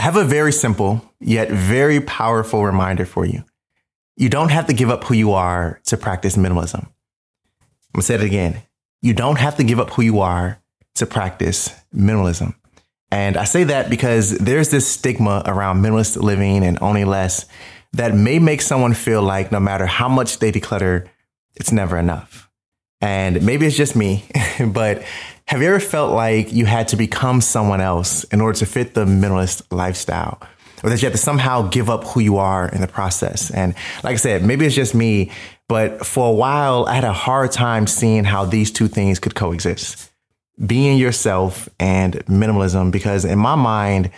I have a very simple yet very powerful reminder for you. You don't have to give up who you are to practice minimalism. I'm gonna say it again. You don't have to give up who you are to practice minimalism. And I say that because there's this stigma around minimalist living and owning less that may make someone feel like no matter how much they declutter, it's never enough. And maybe it's just me, but have you ever felt like you had to become someone else in order to fit the minimalist lifestyle? Or that you have to somehow give up who you are in the process? And like I said, maybe it's just me, but for a while, I had a hard time seeing how these two things could coexist being yourself and minimalism, because in my mind,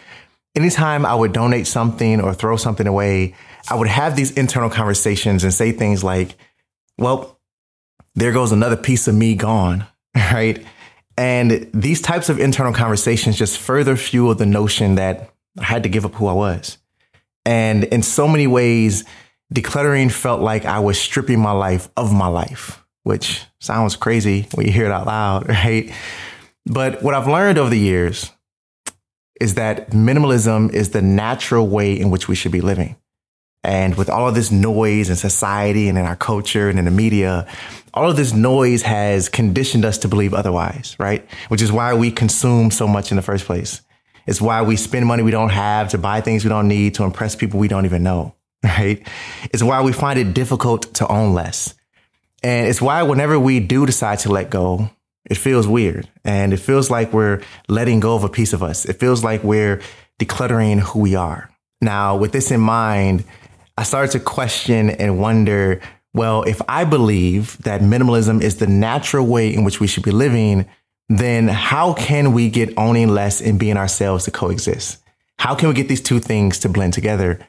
anytime I would donate something or throw something away, I would have these internal conversations and say things like, well, there goes another piece of me gone, right? And these types of internal conversations just further fuel the notion that I had to give up who I was. And in so many ways, decluttering felt like I was stripping my life of my life, which sounds crazy when you hear it out loud, right? But what I've learned over the years is that minimalism is the natural way in which we should be living. And with all of this noise in society and in our culture and in the media, all of this noise has conditioned us to believe otherwise, right? Which is why we consume so much in the first place. It's why we spend money we don't have to buy things we don't need to impress people we don't even know, right? It's why we find it difficult to own less. And it's why whenever we do decide to let go, it feels weird and it feels like we're letting go of a piece of us. It feels like we're decluttering who we are. Now, with this in mind, I started to question and wonder well, if I believe that minimalism is the natural way in which we should be living, then how can we get owning less and being ourselves to coexist? How can we get these two things to blend together?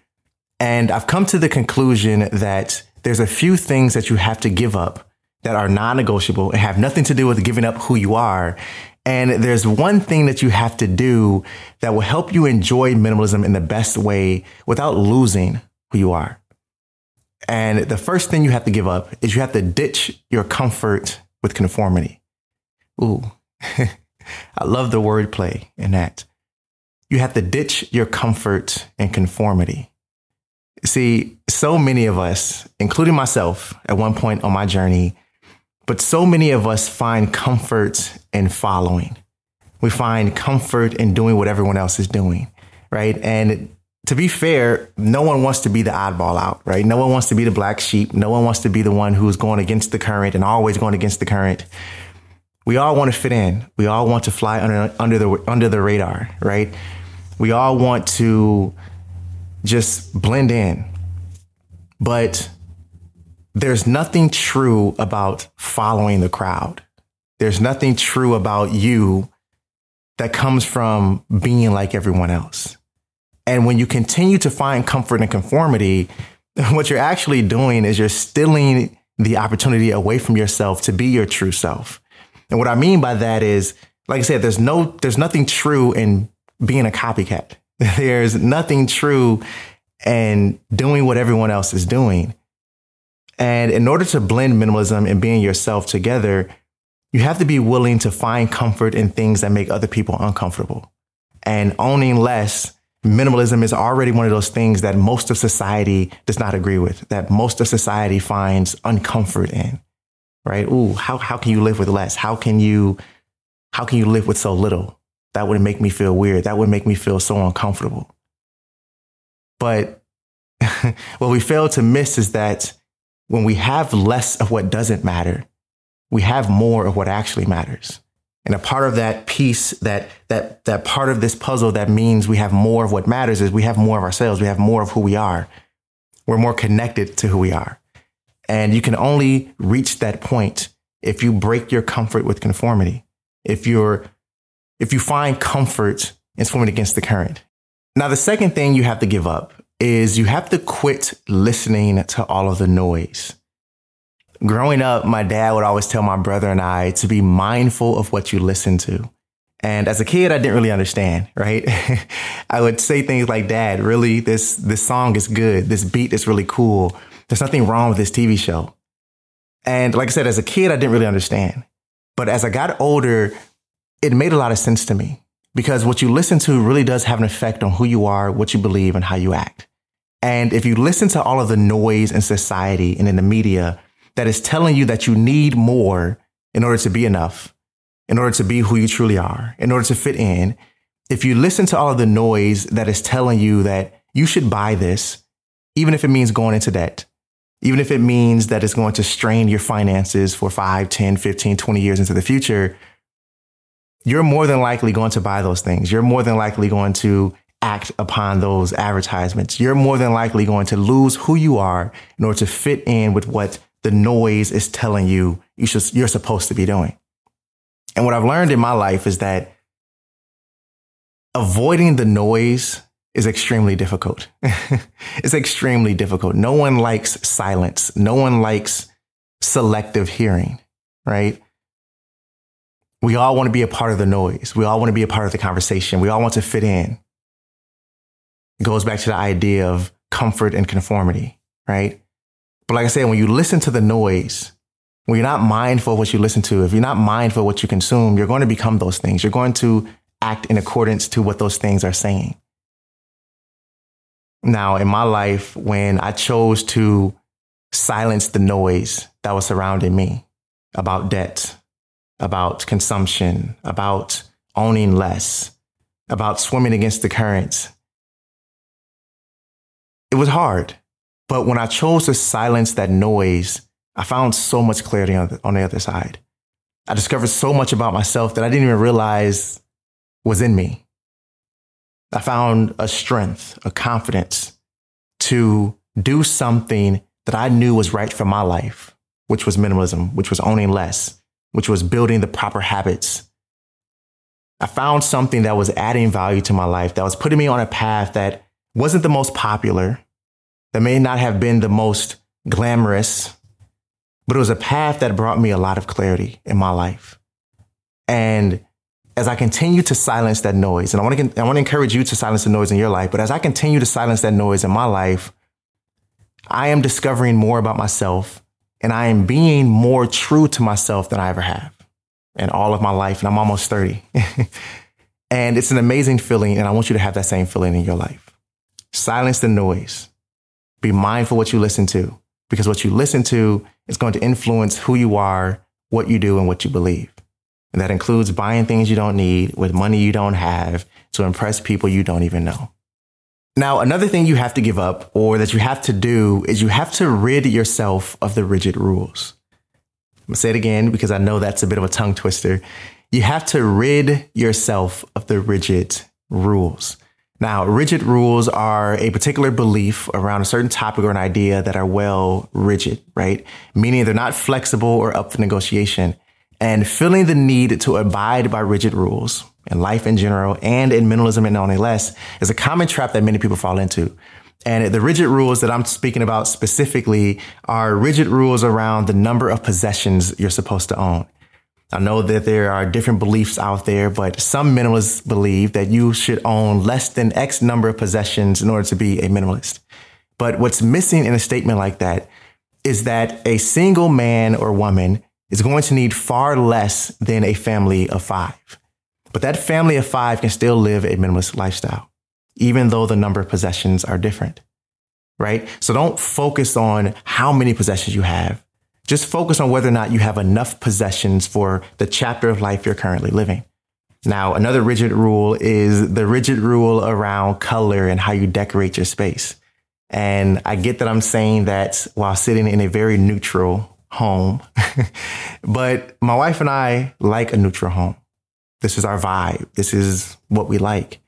And I've come to the conclusion that there's a few things that you have to give up that are non negotiable and have nothing to do with giving up who you are. And there's one thing that you have to do that will help you enjoy minimalism in the best way without losing who you are. And the first thing you have to give up is you have to ditch your comfort with conformity. Ooh, I love the wordplay in that. You have to ditch your comfort and conformity. See, so many of us, including myself at one point on my journey, but so many of us find comfort in following. We find comfort in doing what everyone else is doing, right? And to be fair, no one wants to be the oddball out, right? No one wants to be the black sheep. No one wants to be the one who's going against the current and always going against the current. We all want to fit in. We all want to fly under, under the under the radar, right? We all want to just blend in. But there's nothing true about following the crowd. There's nothing true about you that comes from being like everyone else. And when you continue to find comfort in conformity, what you're actually doing is you're stealing the opportunity away from yourself to be your true self. And what I mean by that is, like I said, there's no, there's nothing true in being a copycat. There's nothing true in doing what everyone else is doing. And in order to blend minimalism and being yourself together, you have to be willing to find comfort in things that make other people uncomfortable. And owning less, minimalism is already one of those things that most of society does not agree with, that most of society finds uncomfort in. Right? Ooh, how, how can you live with less? How can you how can you live with so little? That would make me feel weird. That would make me feel so uncomfortable. But what we fail to miss is that when we have less of what doesn't matter, we have more of what actually matters. And a part of that piece, that that that part of this puzzle that means we have more of what matters is we have more of ourselves. We have more of who we are. We're more connected to who we are. And you can only reach that point if you break your comfort with conformity. If you're if you find comfort in swimming against the current. Now, the second thing you have to give up is you have to quit listening to all of the noise. Growing up, my dad would always tell my brother and I to be mindful of what you listen to. And as a kid, I didn't really understand, right? I would say things like, Dad, really, this, this song is good. This beat is really cool. There's nothing wrong with this TV show. And like I said, as a kid, I didn't really understand. But as I got older, it made a lot of sense to me. because what you listen to really does have an effect on who you are, what you believe, and how you act. And if you listen to all of the noise in society and in the media that is telling you that you need more in order to be enough, in order to be who you truly are, in order to fit in, if you listen to all of the noise that is telling you that you should buy this, even if it means going into debt, even if it means that it's going to strain your finances for 5, 10, 15, 20 years into the future, you're more than likely going to buy those things. You're more than likely going to act upon those advertisements. You're more than likely going to lose who you are in order to fit in with what the noise is telling you you should, you're supposed to be doing. And what I've learned in my life is that avoiding the noise is extremely difficult. it's extremely difficult. No one likes silence. No one likes selective hearing, right? We all want to be a part of the noise. We all want to be a part of the conversation. We all want to fit in. It goes back to the idea of comfort and conformity, right? But like I said, when you listen to the noise, when you're not mindful of what you listen to, if you're not mindful of what you consume, you're going to become those things. You're going to act in accordance to what those things are saying. Now, in my life, when I chose to silence the noise that was surrounding me about debt, about consumption, about owning less, about swimming against the currents, it was hard. But when I chose to silence that noise, I found so much clarity on the, on the other side. I discovered so much about myself that I didn't even realize was in me. I found a strength, a confidence to do something that I knew was right for my life, which was minimalism, which was owning less, which was building the proper habits. I found something that was adding value to my life, that was putting me on a path that wasn't the most popular, that may not have been the most glamorous, but it was a path that brought me a lot of clarity in my life. And as I continue to silence that noise, and I want to, I want to encourage you to silence the noise in your life, but as I continue to silence that noise in my life, I am discovering more about myself and I am being more true to myself than I ever have in all of my life. And I'm almost 30. and it's an amazing feeling. And I want you to have that same feeling in your life. Silence the noise. Be mindful what you listen to because what you listen to is going to influence who you are, what you do, and what you believe. And that includes buying things you don't need with money you don't have to impress people you don't even know. Now, another thing you have to give up or that you have to do is you have to rid yourself of the rigid rules. I'm gonna say it again because I know that's a bit of a tongue twister. You have to rid yourself of the rigid rules. Now, rigid rules are a particular belief around a certain topic or an idea that are well rigid, right? Meaning they're not flexible or up for negotiation. And feeling the need to abide by rigid rules in life in general and in minimalism and only less is a common trap that many people fall into. And the rigid rules that I'm speaking about specifically are rigid rules around the number of possessions you're supposed to own. I know that there are different beliefs out there, but some minimalists believe that you should own less than X number of possessions in order to be a minimalist. But what's missing in a statement like that is that a single man or woman is going to need far less than a family of five. But that family of five can still live a minimalist lifestyle, even though the number of possessions are different, right? So don't focus on how many possessions you have. Just focus on whether or not you have enough possessions for the chapter of life you're currently living. Now, another rigid rule is the rigid rule around color and how you decorate your space. And I get that I'm saying that while sitting in a very neutral home, but my wife and I like a neutral home. This is our vibe. This is what we like.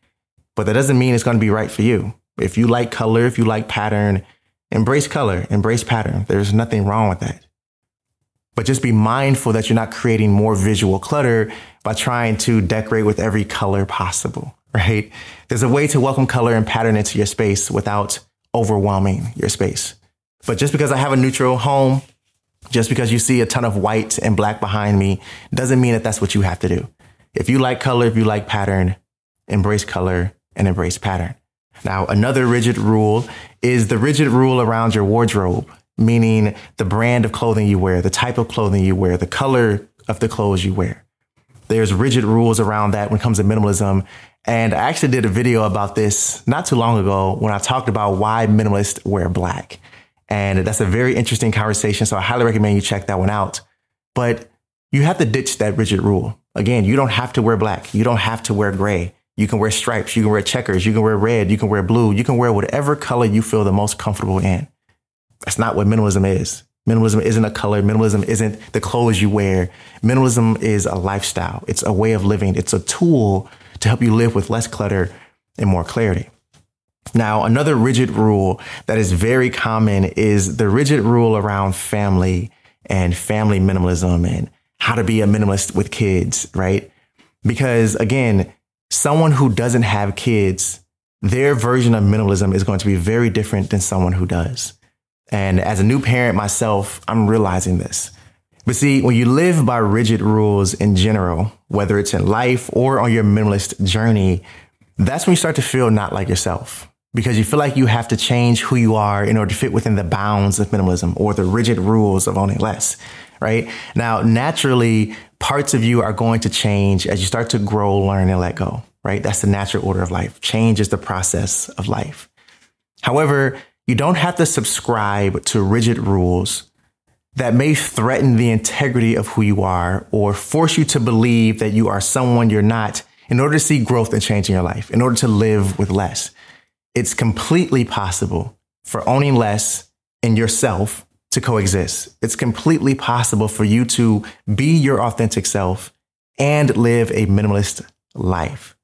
But that doesn't mean it's going to be right for you. If you like color, if you like pattern, embrace color, embrace pattern. There's nothing wrong with that. But just be mindful that you're not creating more visual clutter by trying to decorate with every color possible, right? There's a way to welcome color and pattern into your space without overwhelming your space. But just because I have a neutral home, just because you see a ton of white and black behind me doesn't mean that that's what you have to do. If you like color, if you like pattern, embrace color and embrace pattern. Now, another rigid rule is the rigid rule around your wardrobe meaning the brand of clothing you wear, the type of clothing you wear, the color of the clothes you wear. There's rigid rules around that when it comes to minimalism. And I actually did a video about this not too long ago when I talked about why minimalists wear black. And that's a very interesting conversation. So I highly recommend you check that one out. But you have to ditch that rigid rule. Again, you don't have to wear black. You don't have to wear gray. You can wear stripes. You can wear checkers. You can wear red. You can wear blue. You can wear whatever color you feel the most comfortable in. That's not what minimalism is. Minimalism isn't a color. Minimalism isn't the clothes you wear. Minimalism is a lifestyle. It's a way of living. It's a tool to help you live with less clutter and more clarity. Now, another rigid rule that is very common is the rigid rule around family and family minimalism and how to be a minimalist with kids, right? Because again, someone who doesn't have kids, their version of minimalism is going to be very different than someone who does. And as a new parent myself, I'm realizing this. But see, when you live by rigid rules in general, whether it's in life or on your minimalist journey, that's when you start to feel not like yourself because you feel like you have to change who you are in order to fit within the bounds of minimalism or the rigid rules of owning less, right? Now, naturally, parts of you are going to change as you start to grow, learn, and let go, right? That's the natural order of life. Change is the process of life. However, you don't have to subscribe to rigid rules that may threaten the integrity of who you are or force you to believe that you are someone you're not in order to see growth and change in your life, in order to live with less. It's completely possible for owning less in yourself to coexist. It's completely possible for you to be your authentic self and live a minimalist life.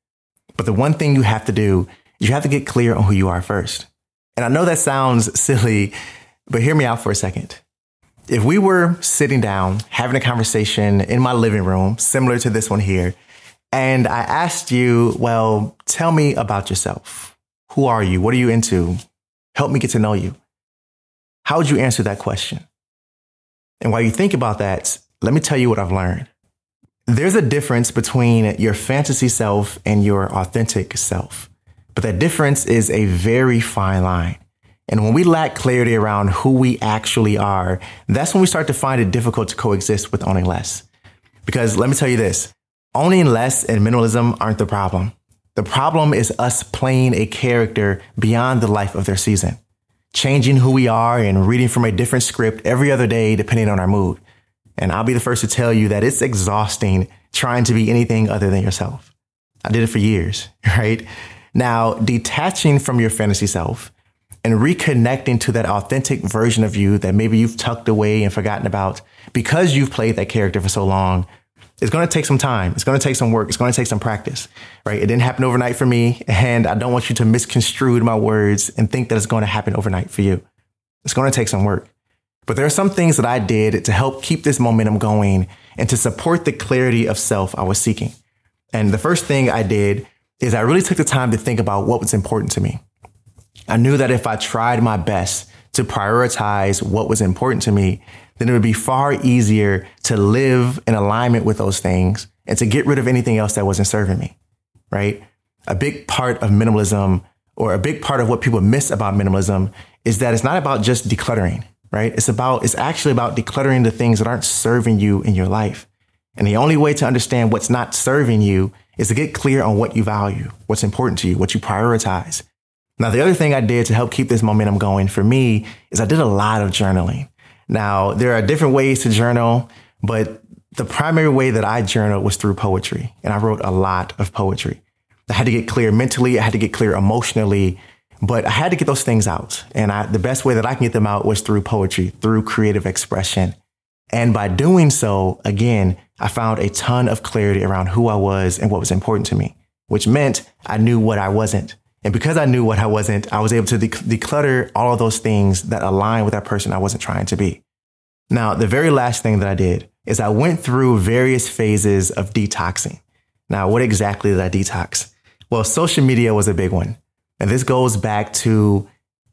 But the one thing you have to do is you have to get clear on who you are first. And I know that sounds silly, but hear me out for a second. If we were sitting down having a conversation in my living room, similar to this one here, and I asked you, well, tell me about yourself. Who are you? What are you into? Help me get to know you. How would you answer that question? And while you think about that, let me tell you what I've learned. There's a difference between your fantasy self and your authentic self. But that difference is a very fine line. And when we lack clarity around who we actually are, that's when we start to find it difficult to coexist with owning less. Because let me tell you this owning less and minimalism aren't the problem. The problem is us playing a character beyond the life of their season, changing who we are and reading from a different script every other day, depending on our mood. And I'll be the first to tell you that it's exhausting trying to be anything other than yourself. I did it for years, right? Now, detaching from your fantasy self and reconnecting to that authentic version of you that maybe you've tucked away and forgotten about because you've played that character for so long, it's going to take some time. It's going to take some work. It's going to take some practice, right? It didn't happen overnight for me. And I don't want you to misconstrue my words and think that it's going to happen overnight for you. It's going to take some work. But there are some things that I did to help keep this momentum going and to support the clarity of self I was seeking. And the first thing I did is I really took the time to think about what was important to me. I knew that if I tried my best to prioritize what was important to me, then it would be far easier to live in alignment with those things and to get rid of anything else that wasn't serving me, right? A big part of minimalism or a big part of what people miss about minimalism is that it's not about just decluttering, right? It's about, it's actually about decluttering the things that aren't serving you in your life. And the only way to understand what's not serving you is to get clear on what you value, what's important to you, what you prioritize. Now, the other thing I did to help keep this momentum going for me is I did a lot of journaling. Now, there are different ways to journal, but the primary way that I journaled was through poetry. And I wrote a lot of poetry. I had to get clear mentally. I had to get clear emotionally, but I had to get those things out. And I, the best way that I can get them out was through poetry, through creative expression. And by doing so, again, I found a ton of clarity around who I was and what was important to me, which meant I knew what I wasn't. And because I knew what I wasn't, I was able to de- declutter all of those things that align with that person I wasn't trying to be. Now, the very last thing that I did is I went through various phases of detoxing. Now, what exactly did I detox? Well, social media was a big one. And this goes back to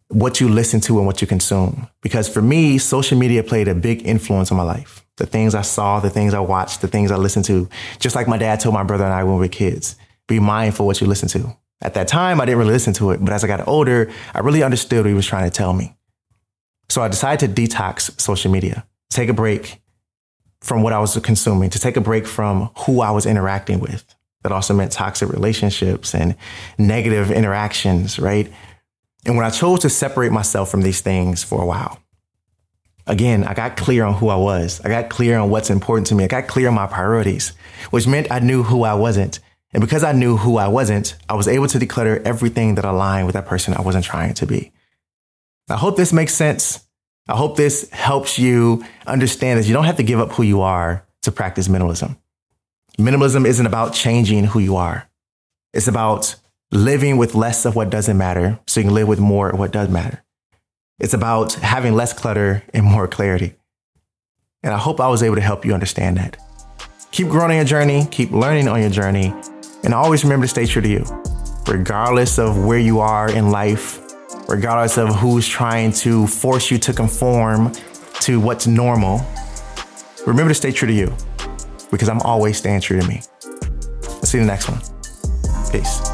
what you listen to and what you consume. Because for me, social media played a big influence on my life the things I saw, the things I watched, the things I listened to. Just like my dad told my brother and I when we were kids, be mindful what you listen to. At that time, I didn't really listen to it, but as I got older, I really understood what he was trying to tell me. So I decided to detox social media, take a break, from what I was consuming, to take a break from who I was interacting with. That also meant toxic relationships and negative interactions, right? And when I chose to separate myself from these things for a while, again, I got clear on who I was. I got clear on what's important to me. I got clear on my priorities, which meant I knew who I wasn't. And because I knew who I wasn't, I was able to declutter everything that aligned with that person I wasn't trying to be. I hope this makes sense. I hope this helps you understand that you don't have to give up who you are to practice minimalism. Minimalism isn't about changing who you are. It's about living with less of what doesn't matter so you can live with more of what does matter. It's about having less clutter and more clarity. And I hope I was able to help you understand that. Keep growing on your journey, keep learning on your journey, and always remember to stay true to you. Regardless of where you are in life, regardless of who's trying to force you to conform to what's normal, remember to stay true to you because I'm always staying true to me. I'll see you in the next one. Peace.